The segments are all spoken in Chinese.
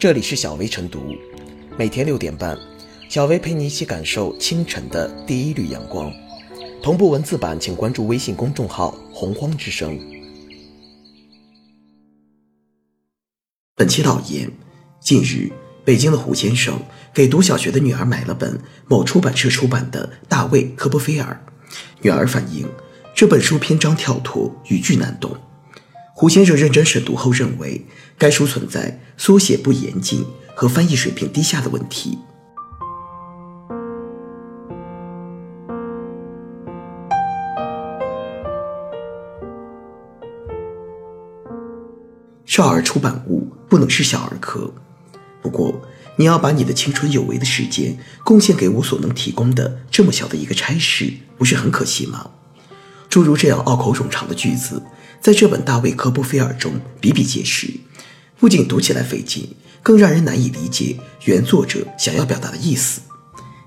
这里是小薇晨读，每天六点半，小薇陪你一起感受清晨的第一缕阳光。同步文字版，请关注微信公众号“洪荒之声”。本期导言：近日，北京的胡先生给读小学的女儿买了本某出版社出版的《大卫·科波菲尔》，女儿反映这本书篇章跳脱，语句难懂。胡先生认真审读后认为，该书存在缩写不严谨和翻译水平低下的问题。少儿出版物不能是小儿科，不过你要把你的青春有为的时间贡献给我所能提供的这么小的一个差事，不是很可惜吗？诸如这样拗口冗长的句子。在这本大卫·科波菲尔中比比皆是，不仅读起来费劲，更让人难以理解原作者想要表达的意思。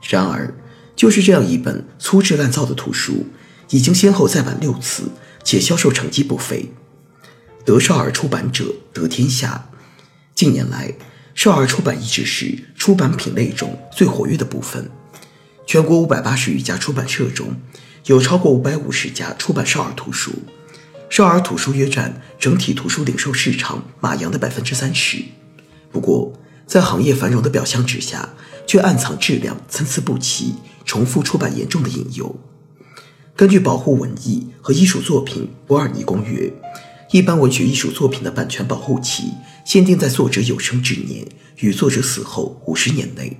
然而，就是这样一本粗制滥造的图书，已经先后再版六次，且销售成绩不菲。得少儿出版者得天下。近年来，少儿出版一直是出版品类中最活跃的部分。全国五百八十余家出版社中，有超过五百五十家出版少儿图书。少儿图书约占整体图书零售市场马洋的百分之三十，不过在行业繁荣的表象之下，却暗藏质量参差不齐、重复出版严重的隐忧。根据《保护文艺和艺术作品伯尔尼公约》，一般文学艺术作品的版权保护期限定在作者有生之年与作者死后五十年内。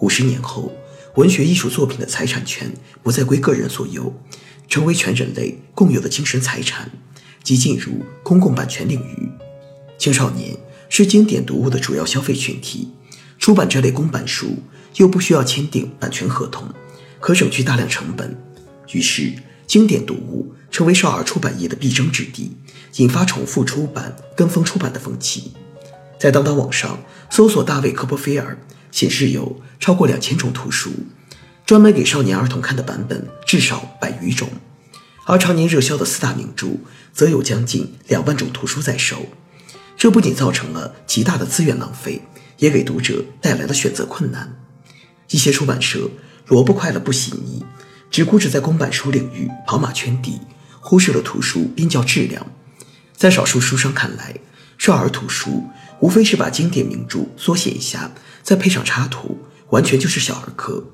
五十年后，文学艺术作品的财产权不再归个人所有。成为全人类共有的精神财产，即进入公共版权领域。青少年是经典读物的主要消费群体，出版这类公版书又不需要签订版权合同，可省去大量成本。于是，经典读物成为少儿出版业的必争之地，引发重复出版、跟风出版的风气。在当当网上搜索大卫·科波菲尔，显示有超过两千种图书。专门给少年儿童看的版本至少百余种，而常年热销的四大名著则有将近两万种图书在手。这不仅造成了极大的资源浪费，也给读者带来了选择困难。一些出版社萝卜快了不洗泥，只顾着在公版书领域跑马圈地，忽视了图书编校质量。在少数书商看来，少儿图书无非是把经典名著缩写一下，再配上插图，完全就是小儿科。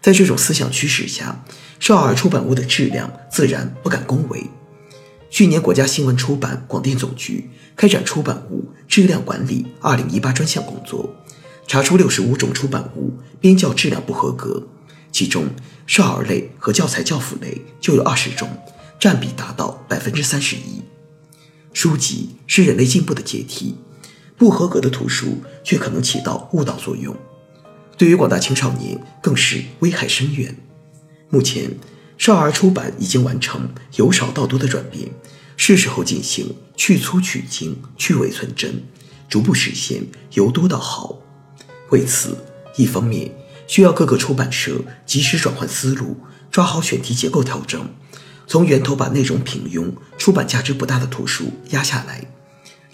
在这种思想驱使下，少儿出版物的质量自然不敢恭维。去年，国家新闻出版广电总局开展出版物质量管理二零一八专项工作，查出六十五种出版物编校质量不合格，其中少儿类和教材教辅类就有二十种，占比达到百分之三十一。书籍是人类进步的阶梯，不合格的图书却可能起到误导作用。对于广大青少年更是危害深远。目前，少儿出版已经完成由少到多的转变，是时候进行去粗取精、去伪存真，逐步实现由多到好。为此，一方面需要各个出版社及时转换思路，抓好选题结构调整，从源头把内容平庸、出版价值不大的图书压下来；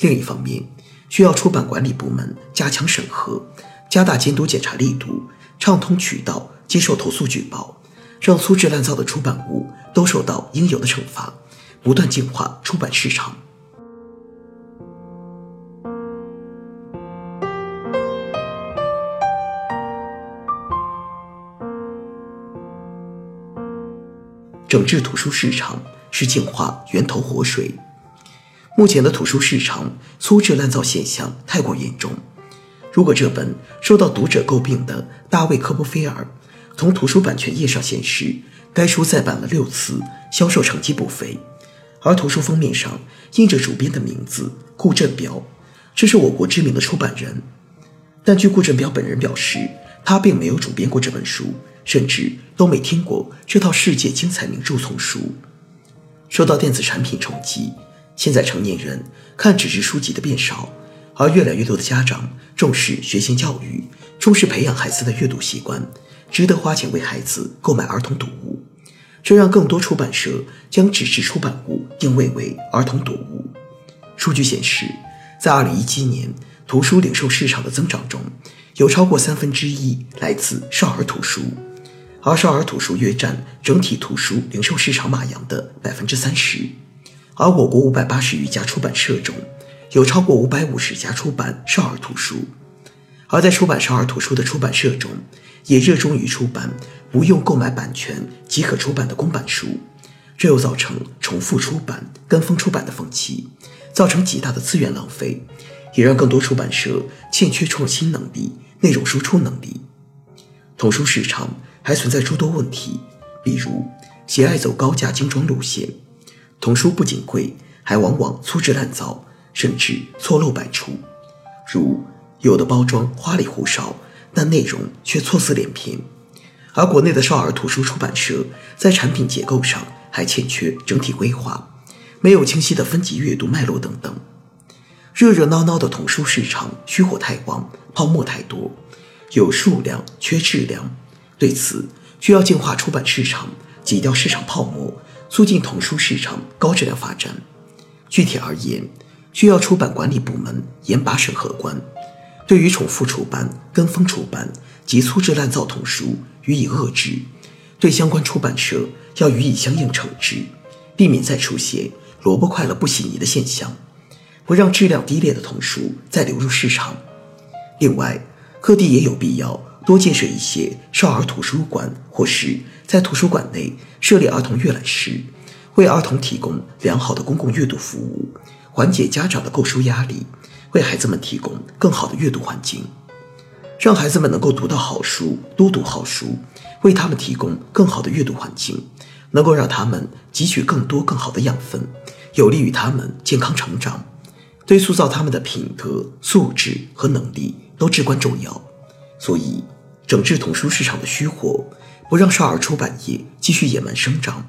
另一方面，需要出版管理部门加强审核。加大监督检查力度，畅通渠道接受投诉举报，让粗制滥造的出版物都受到应有的惩罚，不断净化出版市场。整治图书市场是净化源头活水。目前的图书市场粗制滥造现象太过严重。如果这本受到读者诟病的大卫·科波菲尔从图书版权页上显示，该书再版了六次，销售成绩不菲，而图书封面上印着主编的名字顾振彪，这是我国知名的出版人。但据顾振彪本人表示，他并没有主编过这本书，甚至都没听过这套世界精彩名著丛书。受到电子产品冲击，现在成年人看纸质书籍的变少。而越来越多的家长重视学前教育，重视培养孩子的阅读习惯，值得花钱为孩子购买儿童读物，这让更多出版社将纸质出版物定位为儿童读物。数据显示，在2017年，图书零售市场的增长中，有超过三分之一来自少儿图书，而少儿图书约占整体图书零售市场马洋的百分之三十。而我国五百八十余家出版社中，有超过五百五十家出版少儿图书。而在出版少儿图书的出版社中，也热衷于出版不用购买版权即可出版的公版书，这又造成重复出版、跟风出版的风气，造成极大的资源浪费，也让更多出版社欠缺创新能力、内容输出能力。童书市场还存在诸多问题，比如喜爱走高价精装路线，童书不仅贵，还往往粗制滥造，甚至错漏百出，如。有的包装花里胡哨，但内容却错似连篇；而国内的少儿图书出版社在产品结构上还欠缺整体规划，没有清晰的分级阅读脉络等等。热热闹闹的童书市场虚火太旺，泡沫太多，有数量缺质量。对此，需要净化出版市场，挤掉市场泡沫，促进童书市场高质量发展。具体而言，需要出版管理部门严把审核关。对于重复出版、跟风出版及粗制滥造童书予以遏制，对相关出版社要予以相应惩治，避免再出现“萝卜快了不洗泥”的现象，不让质量低劣的童书再流入市场。另外，各地也有必要多建设一些少儿图书馆，或是在图书馆内设立儿童阅览室，为儿童提供良好的公共阅读服务，缓解家长的购书压力。为孩子们提供更好的阅读环境，让孩子们能够读到好书，多读好书，为他们提供更好的阅读环境，能够让他们汲取更多更好的养分，有利于他们健康成长，对塑造他们的品德素质和能力都至关重要。所以，整治童书市场的虚火，不让少儿出版业继续野蛮生长，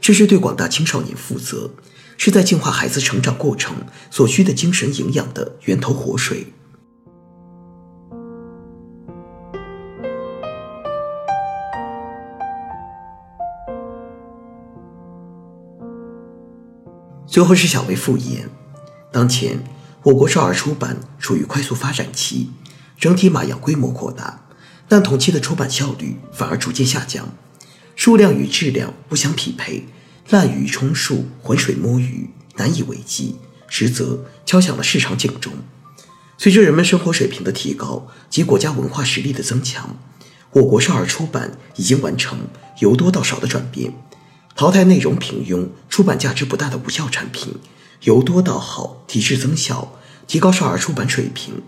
这是对广大青少年负责。是在净化孩子成长过程所需的精神营养的源头活水。最后是小薇复言，当前我国少儿出版处于快速发展期，整体码样规模扩大，但同期的出版效率反而逐渐下降，数量与质量不相匹配。滥竽充数、浑水摸鱼，难以为继，实则敲响了市场警钟。随着人们生活水平的提高及国家文化实力的增强，我国少儿出版已经完成由多到少的转变，淘汰内容平庸、出版价值不大的无效产品，由多到好提质增效，提高少儿出版水平，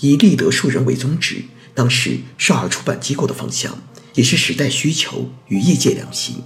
以立德树人为宗旨，当时少儿出版机构的方向，也是时代需求与业界良心。